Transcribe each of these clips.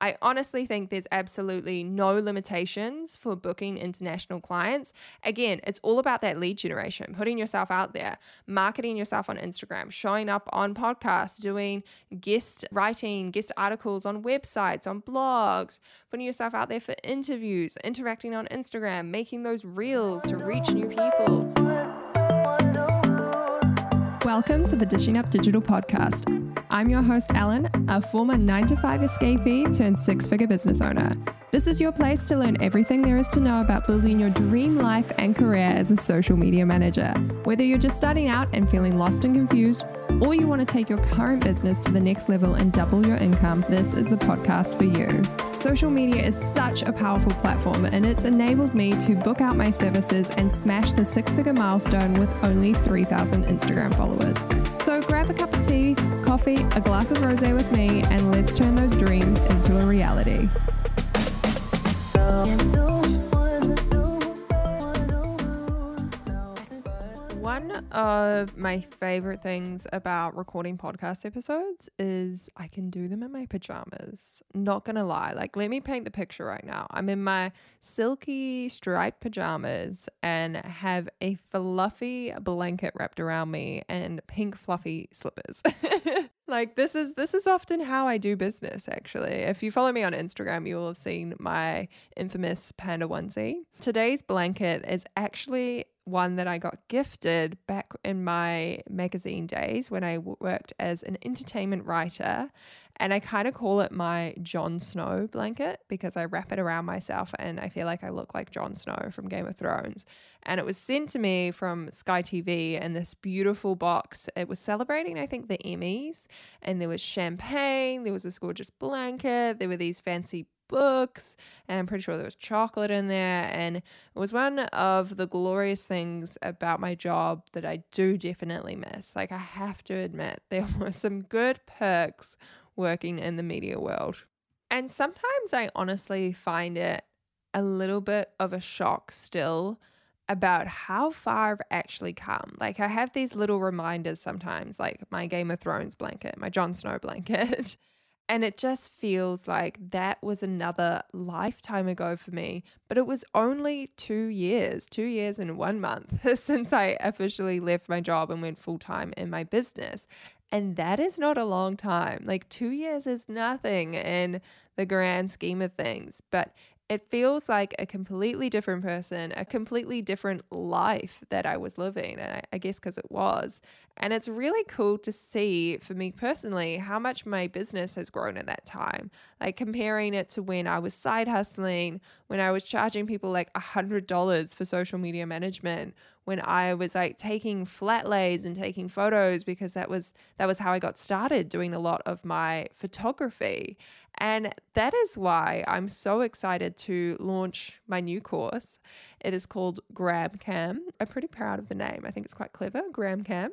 I honestly think there's absolutely no limitations for booking international clients. Again, it's all about that lead generation, putting yourself out there, marketing yourself on Instagram, showing up on podcasts, doing guest writing, guest articles on websites, on blogs, putting yourself out there for interviews, interacting on Instagram, making those reels to reach new people. Welcome to the Dishing Up Digital podcast. I'm your host, Ellen, a former 9 to 5 escapee turned six figure business owner. This is your place to learn everything there is to know about building your dream life and career as a social media manager. Whether you're just starting out and feeling lost and confused, or you want to take your current business to the next level and double your income, this is the podcast for you. Social media is such a powerful platform, and it's enabled me to book out my services and smash the six figure milestone with only 3,000 Instagram followers. So grab a cup of tea, coffee, a glass of rose with me, and let's turn those dreams into a reality. One of my favorite things about recording podcast episodes is I can do them in my pajamas. Not gonna lie, like, let me paint the picture right now. I'm in my silky striped pajamas and have a fluffy blanket wrapped around me and pink fluffy slippers. like this is this is often how I do business actually. If you follow me on Instagram, you will have seen my infamous panda onesie. Today's blanket is actually one that I got gifted back in my magazine days when I worked as an entertainment writer. And I kind of call it my Jon Snow blanket because I wrap it around myself and I feel like I look like Jon Snow from Game of Thrones. And it was sent to me from Sky TV in this beautiful box. It was celebrating, I think, the Emmys. And there was champagne, there was this gorgeous blanket, there were these fancy books, and I'm pretty sure there was chocolate in there. And it was one of the glorious things about my job that I do definitely miss. Like, I have to admit, there were some good perks working in the media world. And sometimes I honestly find it a little bit of a shock still about how far I've actually come. Like I have these little reminders sometimes, like my Game of Thrones blanket, my Jon Snow blanket, And it just feels like that was another lifetime ago for me. But it was only two years, two years and one month since I officially left my job and went full time in my business. And that is not a long time. Like two years is nothing in the grand scheme of things. But it feels like a completely different person, a completely different life that I was living. And I, I guess because it was. And it's really cool to see for me personally how much my business has grown in that time. Like comparing it to when I was side hustling, when I was charging people like $100 for social media management, when I was like taking flat lays and taking photos because that was that was how I got started doing a lot of my photography. And that is why I'm so excited to launch my new course. It is called GramCam. I'm pretty proud of the name. I think it's quite clever, GramCam.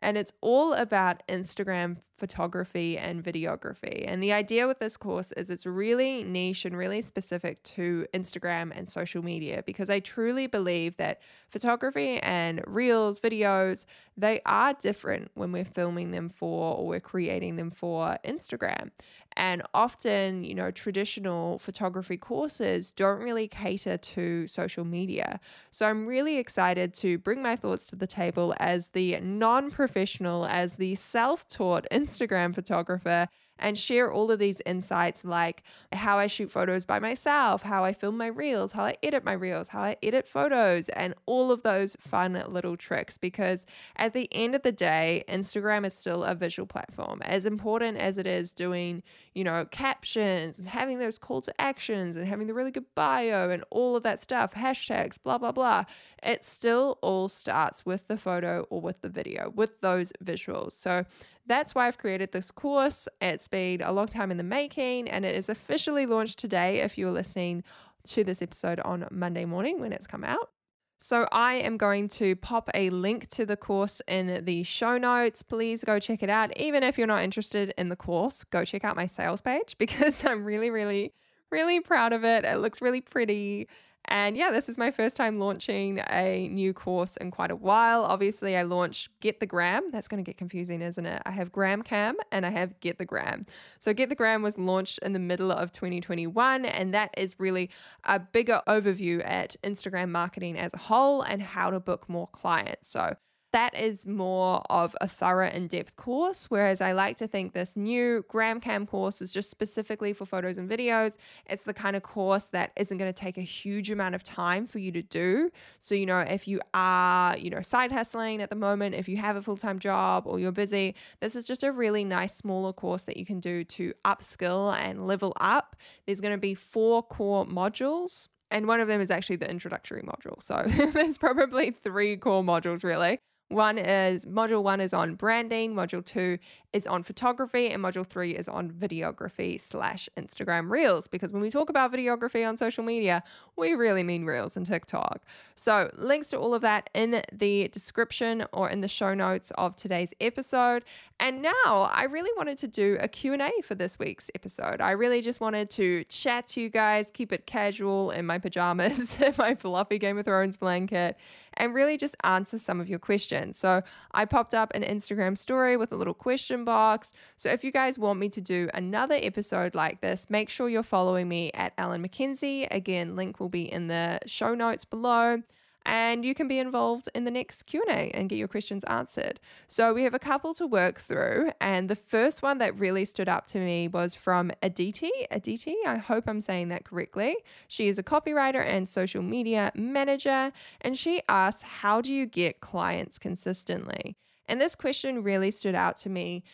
And it's all about Instagram photography and videography. And the idea with this course is it's really niche and really specific to Instagram and social media because I truly believe that photography and reels, videos, they are different when we're filming them for or we're creating them for Instagram. And often, you know, traditional photography courses don't really cater to social media. So I'm really excited to bring my thoughts to the table as the non professional, as the self taught Instagram photographer and share all of these insights like how I shoot photos by myself, how I film my reels, how I edit my reels, how I edit photos, and all of those fun little tricks. Because at the end of the day, Instagram is still a visual platform. As important as it is doing, you know, captions and having those call to actions and having the really good bio and all of that stuff, hashtags, blah, blah, blah, it still all starts with the photo or with the video, with those visuals. So that's why I've created this course. It's been a long time in the making and it is officially launched today if you're listening to this episode on Monday morning when it's come out. So, I am going to pop a link to the course in the show notes. Please go check it out. Even if you're not interested in the course, go check out my sales page because I'm really, really, really proud of it. It looks really pretty And yeah, this is my first time launching a new course in quite a while. Obviously, I launched Get the Gram. That's going to get confusing, isn't it? I have Gram Cam and I have Get the Gram. So, Get the Gram was launched in the middle of 2021, and that is really a bigger overview at Instagram marketing as a whole and how to book more clients. So, that is more of a thorough in depth course. Whereas I like to think this new Gram Cam course is just specifically for photos and videos. It's the kind of course that isn't going to take a huge amount of time for you to do. So, you know, if you are, you know, side hustling at the moment, if you have a full time job or you're busy, this is just a really nice, smaller course that you can do to upskill and level up. There's going to be four core modules and one of them is actually the introductory module. So there's probably three core modules really. One is module one is on branding, module two is on photography, and module three is on videography slash Instagram reels. Because when we talk about videography on social media, we really mean reels and TikTok. So links to all of that in the description or in the show notes of today's episode. And now I really wanted to do a Q&A for this week's episode. I really just wanted to chat to you guys, keep it casual in my pajamas, my fluffy Game of Thrones blanket, and really just answer some of your questions. So I popped up an Instagram story with a little question box. So if you guys want me to do another episode like this, make sure you're following me at Ellen McKenzie. Again, link will be in the show notes below and you can be involved in the next Q&A and get your questions answered. So we have a couple to work through and the first one that really stood up to me was from Aditi. Aditi, I hope I'm saying that correctly. She is a copywriter and social media manager and she asks, "How do you get clients consistently?" And this question really stood out to me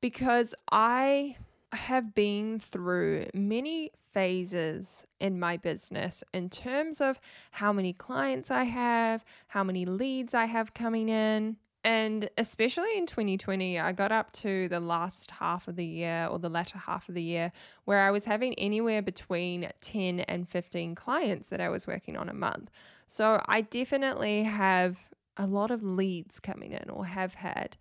because I have been through many phases in my business in terms of how many clients I have, how many leads I have coming in. And especially in 2020, I got up to the last half of the year or the latter half of the year where I was having anywhere between 10 and 15 clients that I was working on a month. So I definitely have a lot of leads coming in or have had.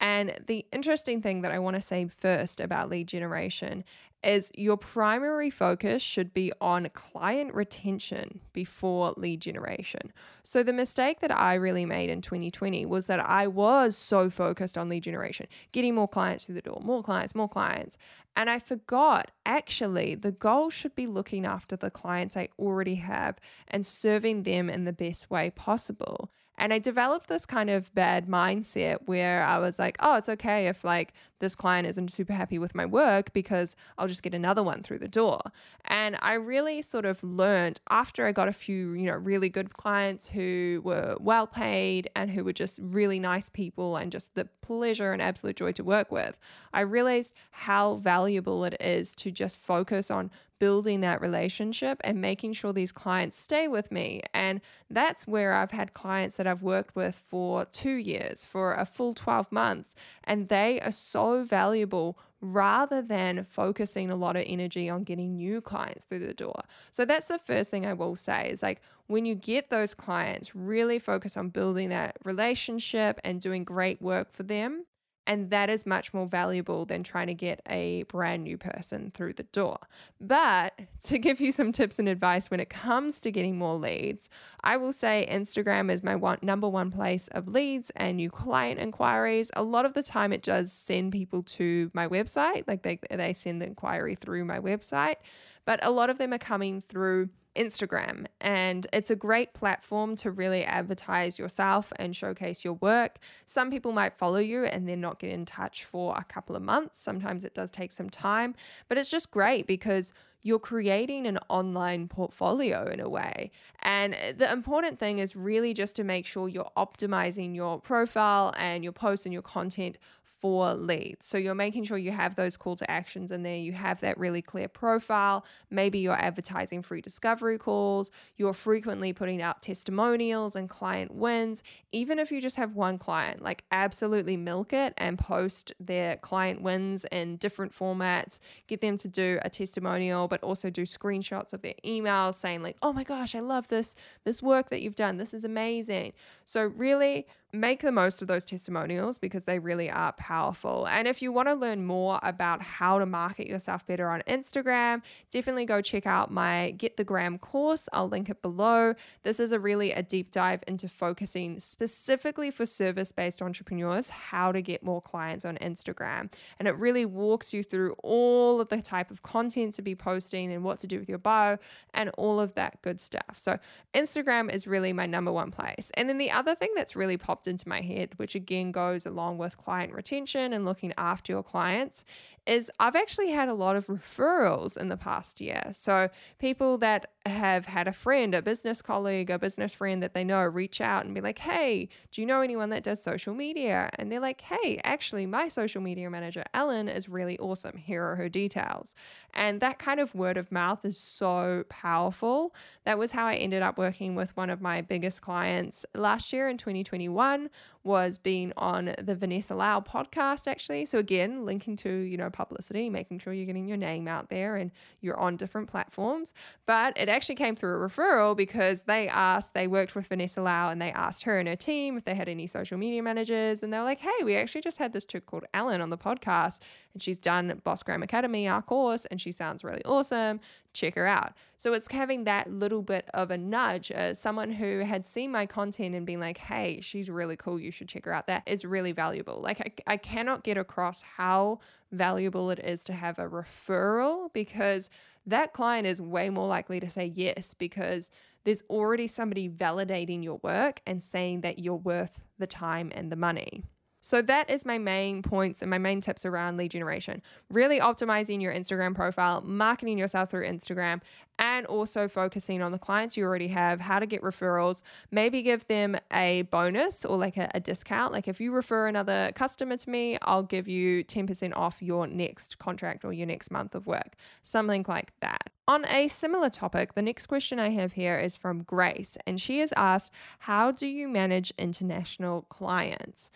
And the interesting thing that I want to say first about lead generation is your primary focus should be on client retention before lead generation. So, the mistake that I really made in 2020 was that I was so focused on lead generation, getting more clients through the door, more clients, more clients. And I forgot actually the goal should be looking after the clients I already have and serving them in the best way possible. And I developed this kind of bad mindset where I was like, oh, it's okay if like this client isn't super happy with my work because I'll just get another one through the door. And I really sort of learned after I got a few, you know, really good clients who were well paid and who were just really nice people and just the pleasure and absolute joy to work with. I realized how valuable it is to just focus on building that relationship and making sure these clients stay with me. And that's where I've had clients that I've worked with for two years, for a full 12 months, and they are so valuable rather than focusing a lot of energy on getting new clients through the door. So that's the first thing I will say is like when you get those clients, really focus on building that relationship and doing great work for them. And that is much more valuable than trying to get a brand new person through the door. But to give you some tips and advice when it comes to getting more leads, I will say Instagram is my one, number one place of leads and new client inquiries. A lot of the time, it does send people to my website, like they, they send the inquiry through my website. But a lot of them are coming through Instagram. And it's a great platform to really advertise yourself and showcase your work. Some people might follow you and then not get in touch for a couple of months. Sometimes it does take some time, but it's just great because you're creating an online portfolio in a way. And the important thing is really just to make sure you're optimizing your profile and your posts and your content for leads. So you're making sure you have those call to actions in there, you have that really clear profile. Maybe you're advertising free discovery calls, you're frequently putting out testimonials and client wins. Even if you just have one client, like absolutely milk it and post their client wins in different formats. Get them to do a testimonial, but also do screenshots of their emails saying like, "Oh my gosh, I love this this work that you've done. This is amazing." So really make the most of those testimonials because they really are powerful. And if you want to learn more about how to market yourself better on Instagram, definitely go check out my Get the Gram course. I'll link it below. This is a really a deep dive into focusing specifically for service-based entrepreneurs how to get more clients on Instagram. And it really walks you through all of the type of content to be posting and what to do with your bio and all of that good stuff. So Instagram is really my number one place. And then the other thing that's really popped into my head, which again goes along with client retention and looking after your clients, is I've actually had a lot of referrals in the past year. So people that have had a friend, a business colleague, a business friend that they know reach out and be like, hey, do you know anyone that does social media? And they're like, hey, actually, my social media manager, Ellen, is really awesome. Here are her details. And that kind of word of mouth is so powerful. That was how I ended up working with one of my biggest clients last year in 2021 was being on the Vanessa Lau podcast, actually. So again, linking to, you know, publicity, making sure you're getting your name out there and you're on different platforms. But it actually came through a referral because they asked, they worked with Vanessa Lau and they asked her and her team if they had any social media managers. And they're like, hey, we actually just had this chick called Ellen on the podcast and she's done Boss Gram Academy, our course, and she sounds really awesome. Check her out. So it's having that little bit of a nudge as someone who had seen my content and been like, hey, she's really cool. You should check her out. That is really valuable. Like, I, I cannot get across how valuable it is to have a referral because that client is way more likely to say yes because there's already somebody validating your work and saying that you're worth the time and the money. So that is my main points and my main tips around lead generation. Really optimizing your Instagram profile, marketing yourself through Instagram, and also focusing on the clients you already have, how to get referrals, maybe give them a bonus or like a, a discount. Like if you refer another customer to me, I'll give you 10% off your next contract or your next month of work, something like that. On a similar topic, the next question I have here is from Grace, and she has asked, How do you manage international clients?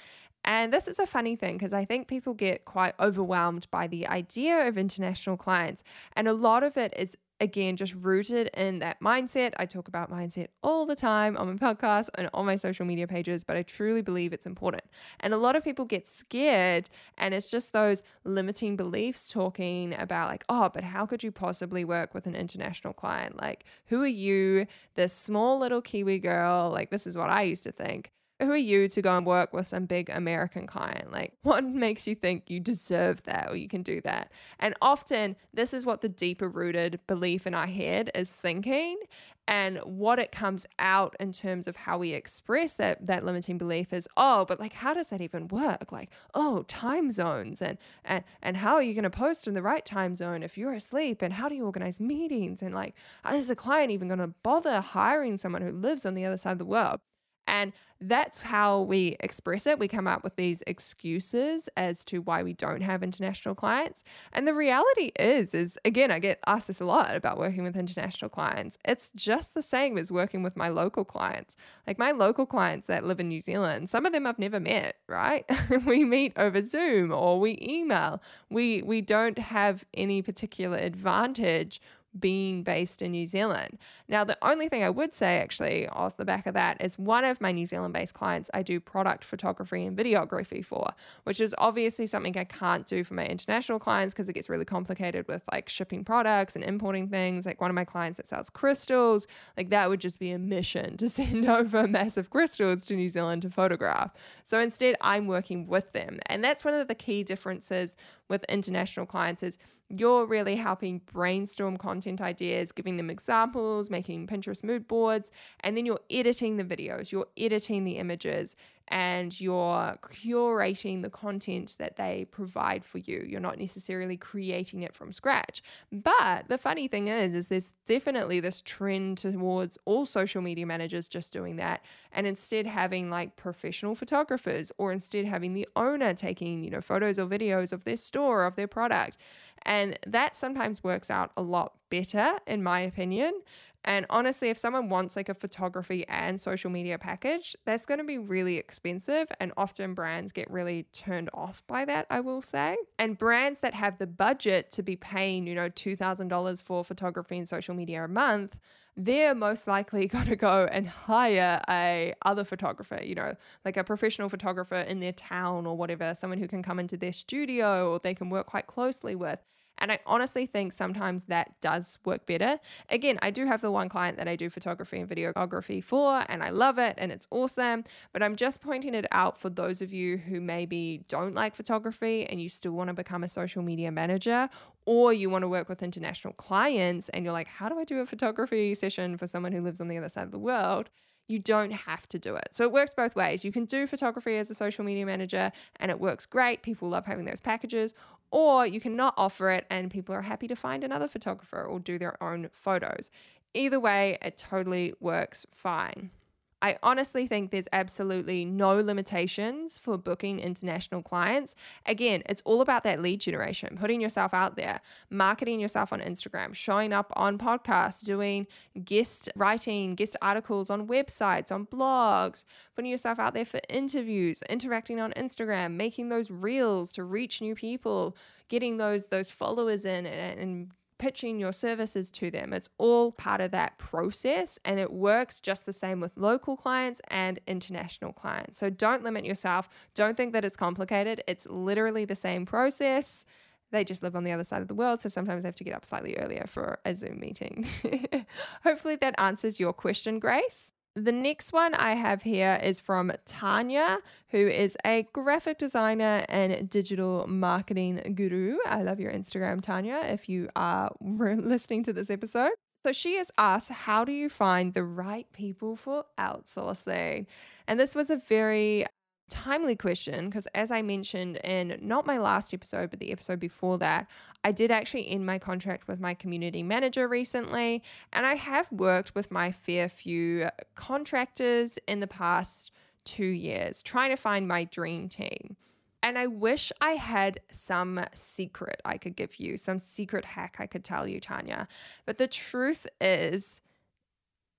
And this is a funny thing because I think people get quite overwhelmed by the idea of international clients. And a lot of it is, again, just rooted in that mindset. I talk about mindset all the time on my podcast and on my social media pages, but I truly believe it's important. And a lot of people get scared, and it's just those limiting beliefs talking about, like, oh, but how could you possibly work with an international client? Like, who are you, this small little Kiwi girl? Like, this is what I used to think who are you to go and work with some big American client? Like, what makes you think you deserve that or you can do that? And often, this is what the deeper rooted belief in our head is thinking. And what it comes out in terms of how we express that that limiting belief is, oh, but like, how does that even work? Like, oh, time zones, and and and how are you going to post in the right time zone if you're asleep? And how do you organize meetings? And like, is a client even going to bother hiring someone who lives on the other side of the world? And that's how we express it. We come up with these excuses as to why we don't have international clients. And the reality is, is again, I get asked this a lot about working with international clients. It's just the same as working with my local clients. Like my local clients that live in New Zealand, some of them I've never met, right? we meet over Zoom or we email. We we don't have any particular advantage being based in New Zealand. Now, the only thing I would say actually off the back of that is one of my New Zealand based clients I do product photography and videography for, which is obviously something I can't do for my international clients because it gets really complicated with like shipping products and importing things. Like one of my clients that sells crystals, like that would just be a mission to send over massive crystals to New Zealand to photograph. So instead, I'm working with them. And that's one of the key differences with international clients is you're really helping brainstorm content ideas, giving them examples, making Pinterest mood boards, and then you're editing the videos, you're editing the images, and you're curating the content that they provide for you. You're not necessarily creating it from scratch. But the funny thing is is there's definitely this trend towards all social media managers just doing that and instead having like professional photographers or instead having the owner taking, you know, photos or videos of their store of their product. And that sometimes works out a lot better in my opinion And honestly, if someone wants like a photography and social media package, that's going to be really expensive. And often brands get really turned off by that, I will say. And brands that have the budget to be paying, you know, $2,000 for photography and social media a month, they're most likely going to go and hire a other photographer, you know, like a professional photographer in their town or whatever, someone who can come into their studio or they can work quite closely with. And I honestly think sometimes that does work better. Again, I do have the one client that I do photography and videography for, and I love it and it's awesome. But I'm just pointing it out for those of you who maybe don't like photography and you still want to become a social media manager, or you want to work with international clients and you're like, how do I do a photography session for someone who lives on the other side of the world? You don't have to do it. So it works both ways. You can do photography as a social media manager and it works great. People love having those packages or you can not offer it and people are happy to find another photographer or do their own photos. Either way, it totally works fine. I honestly think there's absolutely no limitations for booking international clients. Again, it's all about that lead generation, putting yourself out there, marketing yourself on Instagram, showing up on podcasts, doing guest writing, guest articles on websites, on blogs, putting yourself out there for interviews, interacting on Instagram, making those reels to reach new people, getting those those followers in and, and pitching your services to them. It's all part of that process and it works just the same with local clients and international clients. So don't limit yourself. Don't think that it's complicated. It's literally the same process. They just live on the other side of the world, so sometimes I have to get up slightly earlier for a Zoom meeting. Hopefully, that answers your question, Grace. The next one I have here is from Tanya, who is a graphic designer and digital marketing guru. I love your Instagram, Tanya, if you are listening to this episode. So she has asked, How do you find the right people for outsourcing? And this was a very timely question because as I mentioned in not my last episode but the episode before that I did actually end my contract with my community manager recently and I have worked with my fair few contractors in the past 2 years trying to find my dream team. And I wish I had some secret I could give you some secret hack I could tell you Tanya. But the truth is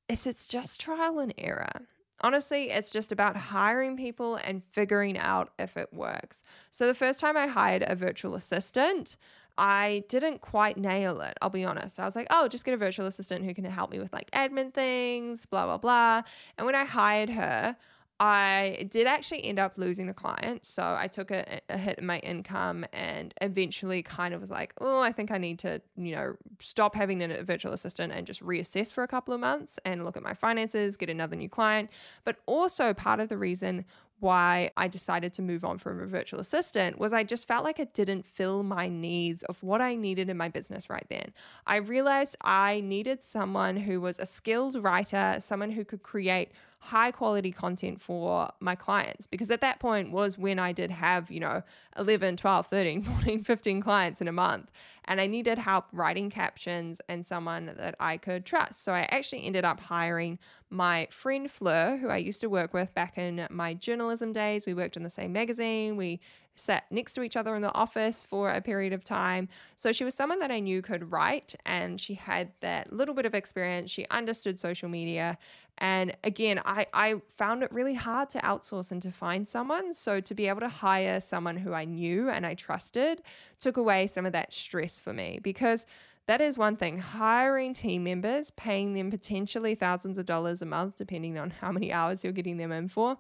is it's just trial and error Honestly, it's just about hiring people and figuring out if it works. So, the first time I hired a virtual assistant, I didn't quite nail it. I'll be honest. I was like, oh, just get a virtual assistant who can help me with like admin things, blah, blah, blah. And when I hired her, I did actually end up losing a client. So I took a, a, hit in my income and eventually kind of was like, oh, I think I need to, you know, stop having a virtual assistant and just reassess for a couple of months and look at my finances, get another new client. But also, part of the reason why I decided to move on from a virtual assistant was I just felt like it didn't fill my needs of what I needed in my business right then. I realized I needed someone who was a skilled writer, someone who could create high quality content for my clients because at that point was when I did have, you know, 11, 12, 13, 14, 15 clients in a month and I needed help writing captions and someone that I could trust. So I actually ended up hiring my friend Fleur, who I used to work with back in my journalism days. We worked in the same magazine. We sat next to each other in the office for a period of time. So she was someone that I knew could write and she had that little bit of experience. She understood social media. And again, I, I found it really hard to outsource and to find someone. So to be able to hire someone who I knew and I trusted took away some of that stress for me because that is one thing. Hiring team members, paying them potentially thousands of dollars a month, depending on how many hours you're getting them in for,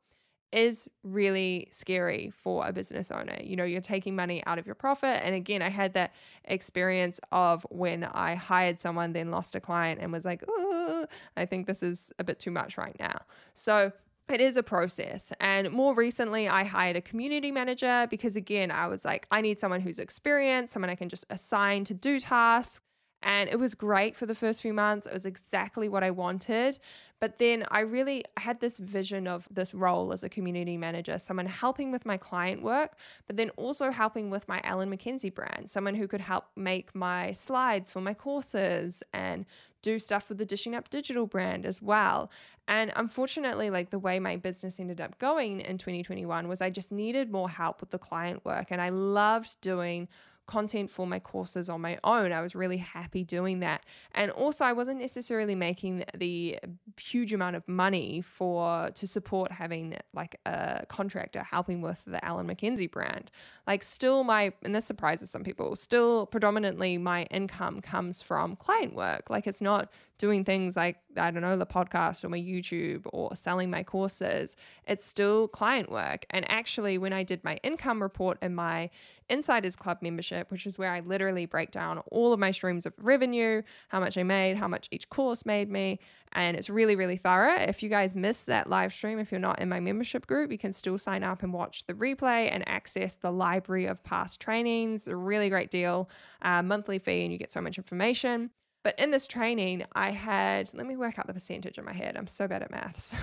is really scary for a business owner. You know, you're taking money out of your profit. And again, I had that experience of when I hired someone, then lost a client and was like, oh, I think this is a bit too much right now. So it is a process. And more recently, I hired a community manager because, again, I was like, I need someone who's experienced, someone I can just assign to do tasks. And it was great for the first few months. It was exactly what I wanted. But then I really had this vision of this role as a community manager, someone helping with my client work, but then also helping with my Ellen McKenzie brand, someone who could help make my slides for my courses and do stuff with the Dishing Up Digital brand as well. And unfortunately, like the way my business ended up going in 2021 was I just needed more help with the client work. And I loved doing content for my courses on my own. I was really happy doing that. And also I wasn't necessarily making the huge amount of money for to support having like a contractor helping with the Ellen McKenzie brand. Like still my and this surprises some people, still predominantly my income comes from client work. Like it's not doing things like, I don't know, the podcast or my YouTube or selling my courses. It's still client work. And actually, when I did my income report and my Insiders Club membership, which is where I literally break down all of my streams of revenue, how much I made, how much each course made me. And it's really, really thorough. If you guys missed that live stream, if you're not in my membership group, you can still sign up and watch the replay and access the library of past trainings. A really great deal, uh, monthly fee, and you get so much information. But in this training, I had, let me work out the percentage in my head. I'm so bad at maths.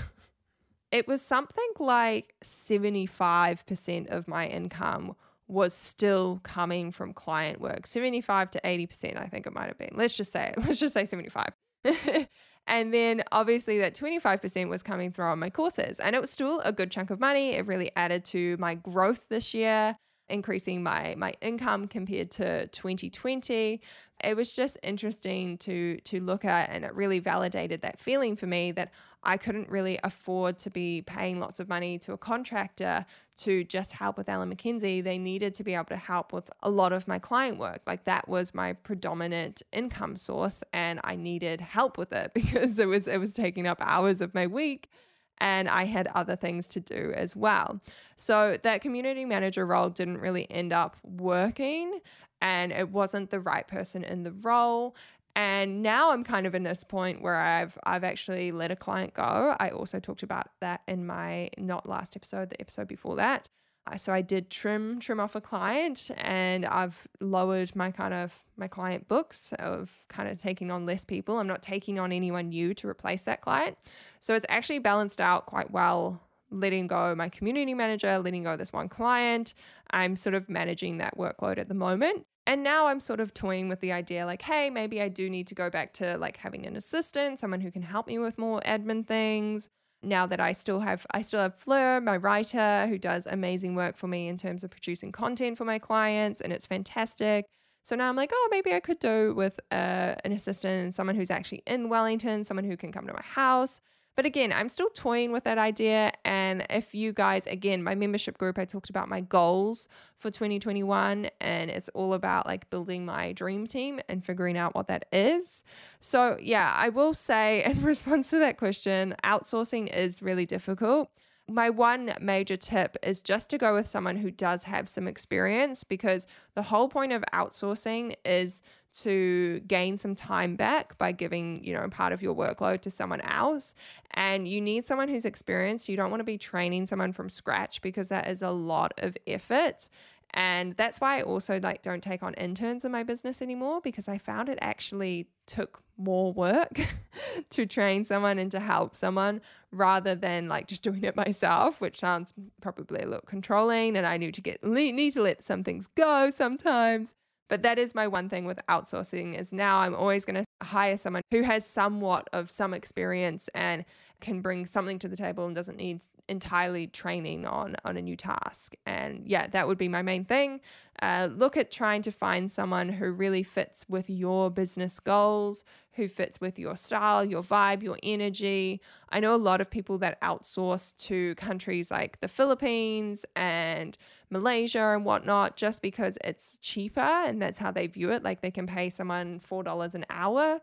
it was something like 75% of my income was still coming from client work. 75 to 80% i think it might have been. Let's just say let's just say 75 and then obviously that 25% was coming from my courses. And it was still a good chunk of money. It really added to my growth this year increasing my my income compared to 2020 it was just interesting to to look at and it really validated that feeling for me that I couldn't really afford to be paying lots of money to a contractor to just help with Ellen McKenzie. They needed to be able to help with a lot of my client work. Like that was my predominant income source and I needed help with it because it was it was taking up hours of my week and I had other things to do as well. So that community manager role didn't really end up working and it wasn't the right person in the role. And now I'm kind of in this point where I've I've actually let a client go. I also talked about that in my not last episode, the episode before that. So I did trim trim off a client and I've lowered my kind of my client books of kind of taking on less people. I'm not taking on anyone new to replace that client. So it's actually balanced out quite well letting go my community manager, letting go this one client. I'm sort of managing that workload at the moment. And now I'm sort of toying with the idea like, hey, maybe I do need to go back to like having an assistant, someone who can help me with more admin things. Now that I still have I still have Fleur, my writer, who does amazing work for me in terms of producing content for my clients, and it's fantastic. So now I'm like, oh, maybe I could do with uh, an assistant and someone who's actually in Wellington, someone who can come to my house. But again, I'm still toying with that idea. And if you guys, again, my membership group, I talked about my goals for 2021, and it's all about like building my dream team and figuring out what that is. So, yeah, I will say in response to that question, outsourcing is really difficult. My one major tip is just to go with someone who does have some experience because the whole point of outsourcing is to gain some time back by giving, you know, part of your workload to someone else. And you need someone who's experienced. You don't want to be training someone from scratch because that is a lot of effort. And that's why I also like don't take on interns in my business anymore because I found it actually took more work to train someone and to help someone rather than like just doing it myself, which sounds probably a little controlling and I need to get need to let some things go sometimes. But that is my one thing with outsourcing is now I'm always going to hire someone who has somewhat of some experience and can bring something to the table and doesn't need entirely training on on a new task. And yeah, that would be my main thing. Uh, look at trying to find someone who really fits with your business goals, who fits with your style, your vibe, your energy. I know a lot of people that outsource to countries like the Philippines and Malaysia and whatnot just because it's cheaper and that's how they view it. Like they can pay someone $4 an hour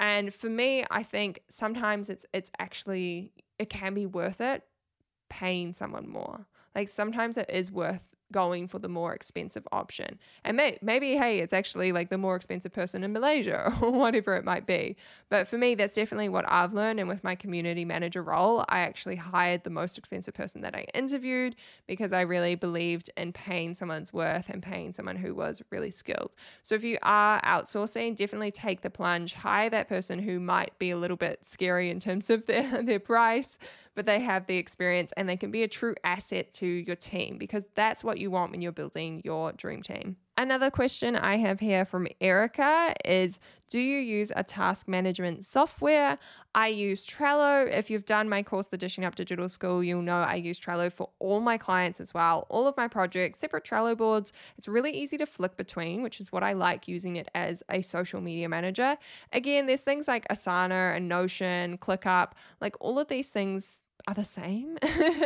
and for me, I think sometimes it's it's actually it can be worth it paying someone more. Like sometimes it is worth going for the more expensive option. And may, maybe, hey, it's actually like the more expensive person in Malaysia or whatever it might be. But for me, that's definitely what I've learned. And with my community manager role, I actually hired the most expensive person that I interviewed because I really believed in paying someone's worth and paying someone who was really skilled. So if you are outsourcing, definitely take the plunge, hire that person who might be a little bit scary in terms of their, their price, but they have the experience and they can be a true asset to your team because that's what you want when you're building your dream team. Another question I have here from Erica is Do you use a task management software? I use Trello. If you've done my course, The Dishing Up Digital School, you'll know I use Trello for all my clients as well. All of my projects, separate Trello boards. It's really easy to flick between, which is what I like using it as a social media manager. Again, there's things like Asana and Notion, ClickUp, like all of these things are the same.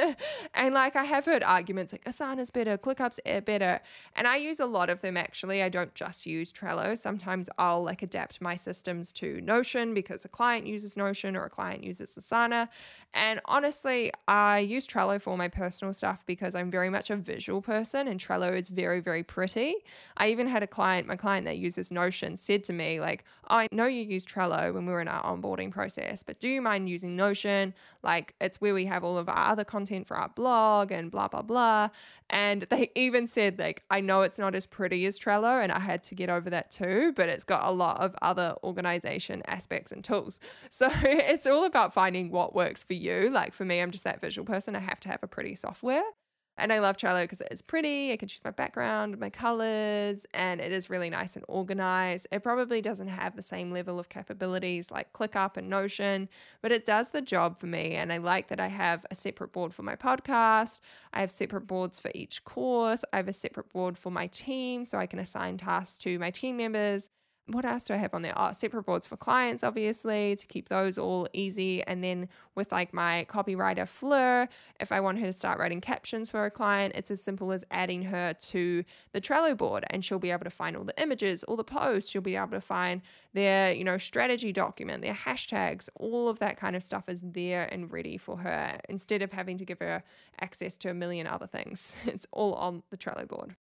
and like I have heard arguments like Asana's better, ClickUp's eh, better. And I use a lot of them actually. I don't just use Trello. Sometimes I'll like adapt my systems to Notion because a client uses Notion or a client uses Asana. And honestly, I use Trello for my personal stuff because I'm very much a visual person and Trello is very, very pretty. I even had a client, my client that uses Notion said to me, like, I know you use Trello when we were in our onboarding process, but do you mind using Notion? Like it's where we have all of our other content for our blog and blah, blah, blah. And they even said, like, I know it's not as pretty as Trello, and I had to get over that too, but it's got a lot of other organization aspects and tools. So it's all about finding what works for you. Like for me, I'm just that visual person. I have to have a pretty software. And I love Trello because it is pretty. I can choose my background, my colors, and it is really nice and organized. It probably doesn't have the same level of capabilities like ClickUp and Notion, but it does the job for me. And I like that I have a separate board for my podcast. I have separate boards for each course. I have a separate board for my team so I can assign tasks to my team members what else do I have on there? Oh, separate boards for clients, obviously, to keep those all easy. And then with like my copywriter Fleur, if I want her to start writing captions for a client, it's as simple as adding her to the Trello board and she'll be able to find all the images, all the posts. She'll be able to find their, you know, strategy document, their hashtags, all of that kind of stuff is there and ready for her instead of having to give her access to a million other things. It's all on the Trello board.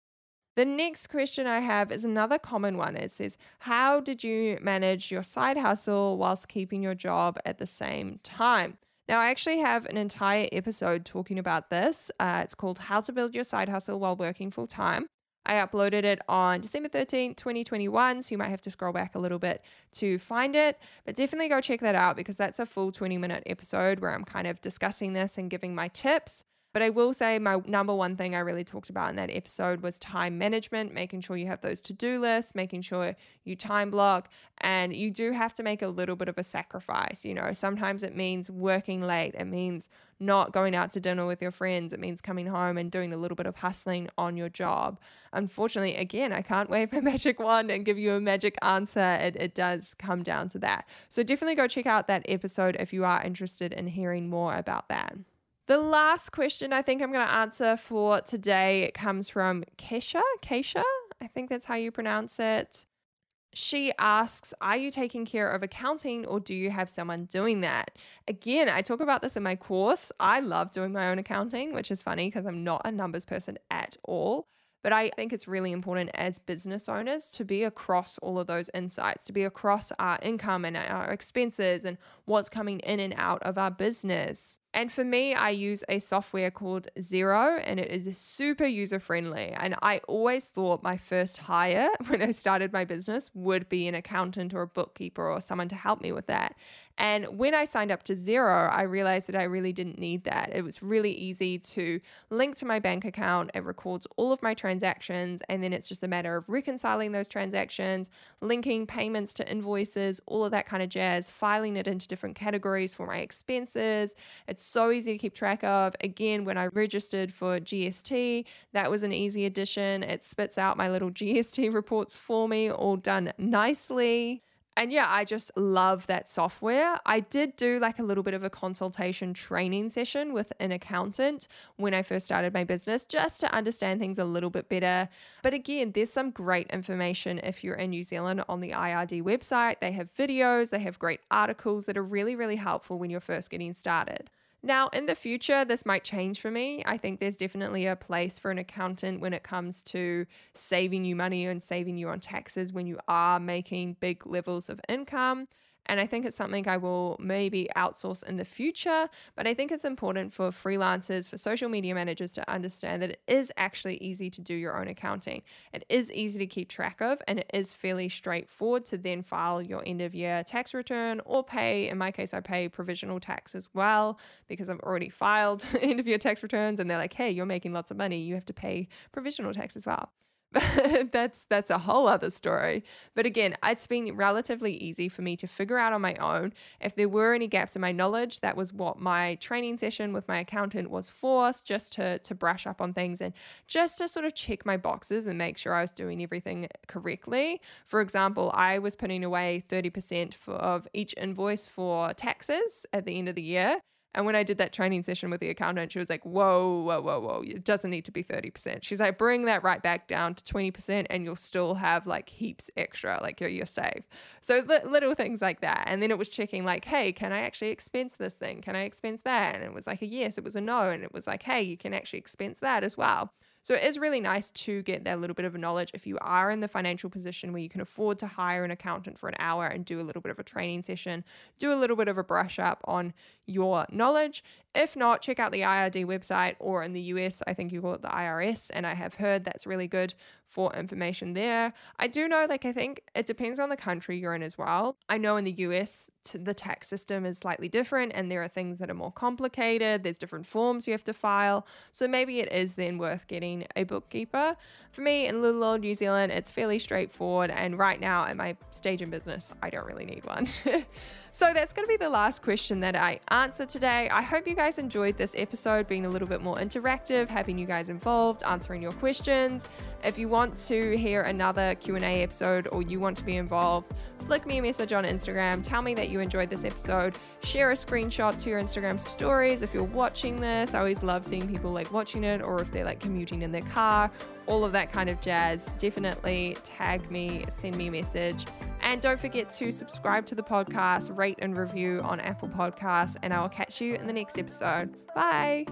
The next question I have is another common one. It says, How did you manage your side hustle whilst keeping your job at the same time? Now, I actually have an entire episode talking about this. Uh, it's called How to Build Your Side Hustle While Working Full Time. I uploaded it on December 13th, 2021. So you might have to scroll back a little bit to find it. But definitely go check that out because that's a full 20 minute episode where I'm kind of discussing this and giving my tips. But I will say my number one thing I really talked about in that episode was time management, making sure you have those to do lists, making sure you time block. And you do have to make a little bit of a sacrifice. You know, sometimes it means working late, it means not going out to dinner with your friends, it means coming home and doing a little bit of hustling on your job. Unfortunately, again, I can't wave my magic wand and give you a magic answer. It, it does come down to that. So definitely go check out that episode if you are interested in hearing more about that. The last question I think I'm going to answer for today comes from Kesha. Kesha, I think that's how you pronounce it. She asks, Are you taking care of accounting or do you have someone doing that? Again, I talk about this in my course. I love doing my own accounting, which is funny because I'm not a numbers person at all. But I think it's really important as business owners to be across all of those insights, to be across our income and our expenses and what's coming in and out of our business. And for me, I use a software called Xero and it is super user friendly. And I always thought my first hire when I started my business would be an accountant or a bookkeeper or someone to help me with that. And when I signed up to Xero, I realized that I really didn't need that. It was really easy to link to my bank account. It records all of my transactions, and then it's just a matter of reconciling those transactions, linking payments to invoices, all of that kind of jazz, filing it into different categories for my expenses. It's so easy to keep track of. Again, when I registered for GST, that was an easy addition. It spits out my little GST reports for me, all done nicely. And yeah, I just love that software. I did do like a little bit of a consultation training session with an accountant when I first started my business just to understand things a little bit better. But again, there's some great information if you're in New Zealand on the IRD website. They have videos, they have great articles that are really, really helpful when you're first getting started. Now, in the future, this might change for me. I think there's definitely a place for an accountant when it comes to saving you money and saving you on taxes when you are making big levels of income. And I think it's something I will maybe outsource in the future. But I think it's important for freelancers, for social media managers to understand that it is actually easy to do your own accounting. It is easy to keep track of, and it is fairly straightforward to then file your end of year tax return or pay. In my case, I pay provisional tax as well because I've already filed end of year tax returns, and they're like, hey, you're making lots of money. You have to pay provisional tax as well. that's that's a whole other story. But again, it's been relatively easy for me to figure out on my own. If there were any gaps in my knowledge, that was what my training session with my accountant was for, just to to brush up on things and just to sort of check my boxes and make sure I was doing everything correctly. For example, I was putting away 30% for, of each invoice for taxes at the end of the year. And when I did that training session with the accountant, she was like, whoa, whoa, whoa, whoa, it doesn't need to be 30%. She's like, bring that right back down to 20% and you'll still have like heaps extra, like you're, you're safe. So li- little things like that. And then it was checking like, hey, can I actually expense this thing? Can I expense that? And it was like a yes, it was a no. And it was like, hey, you can actually expense that as well. So it is really nice to get that little bit of knowledge if you are in the financial position where you can afford to hire an accountant for an hour and do a little bit of a training session, do a little bit of a brush up on your knowledge. If not, check out the IRD website or in the US, I think you call it the IRS. And I have heard that's really good for information there. I do know, like, I think it depends on the country you're in as well. I know in the US, the tax system is slightly different and there are things that are more complicated. There's different forms you have to file. So maybe it is then worth getting a bookkeeper. For me, in little old New Zealand, it's fairly straightforward. And right now, at my stage in business, I don't really need one. so that's going to be the last question that I answer today. I hope you guys enjoyed this episode being a little bit more interactive, having you guys involved, answering your questions. If you want to hear another Q&A episode or you want to be involved, flick me a message on Instagram, tell me that you enjoyed this episode, share a screenshot to your Instagram stories if you're watching this. I always love seeing people like watching it or if they're like commuting in their car, all of that kind of jazz. Definitely tag me, send me a message. And don't forget to subscribe to the podcast, rate and review on Apple Podcasts, and I will catch you in the next episode. Bye.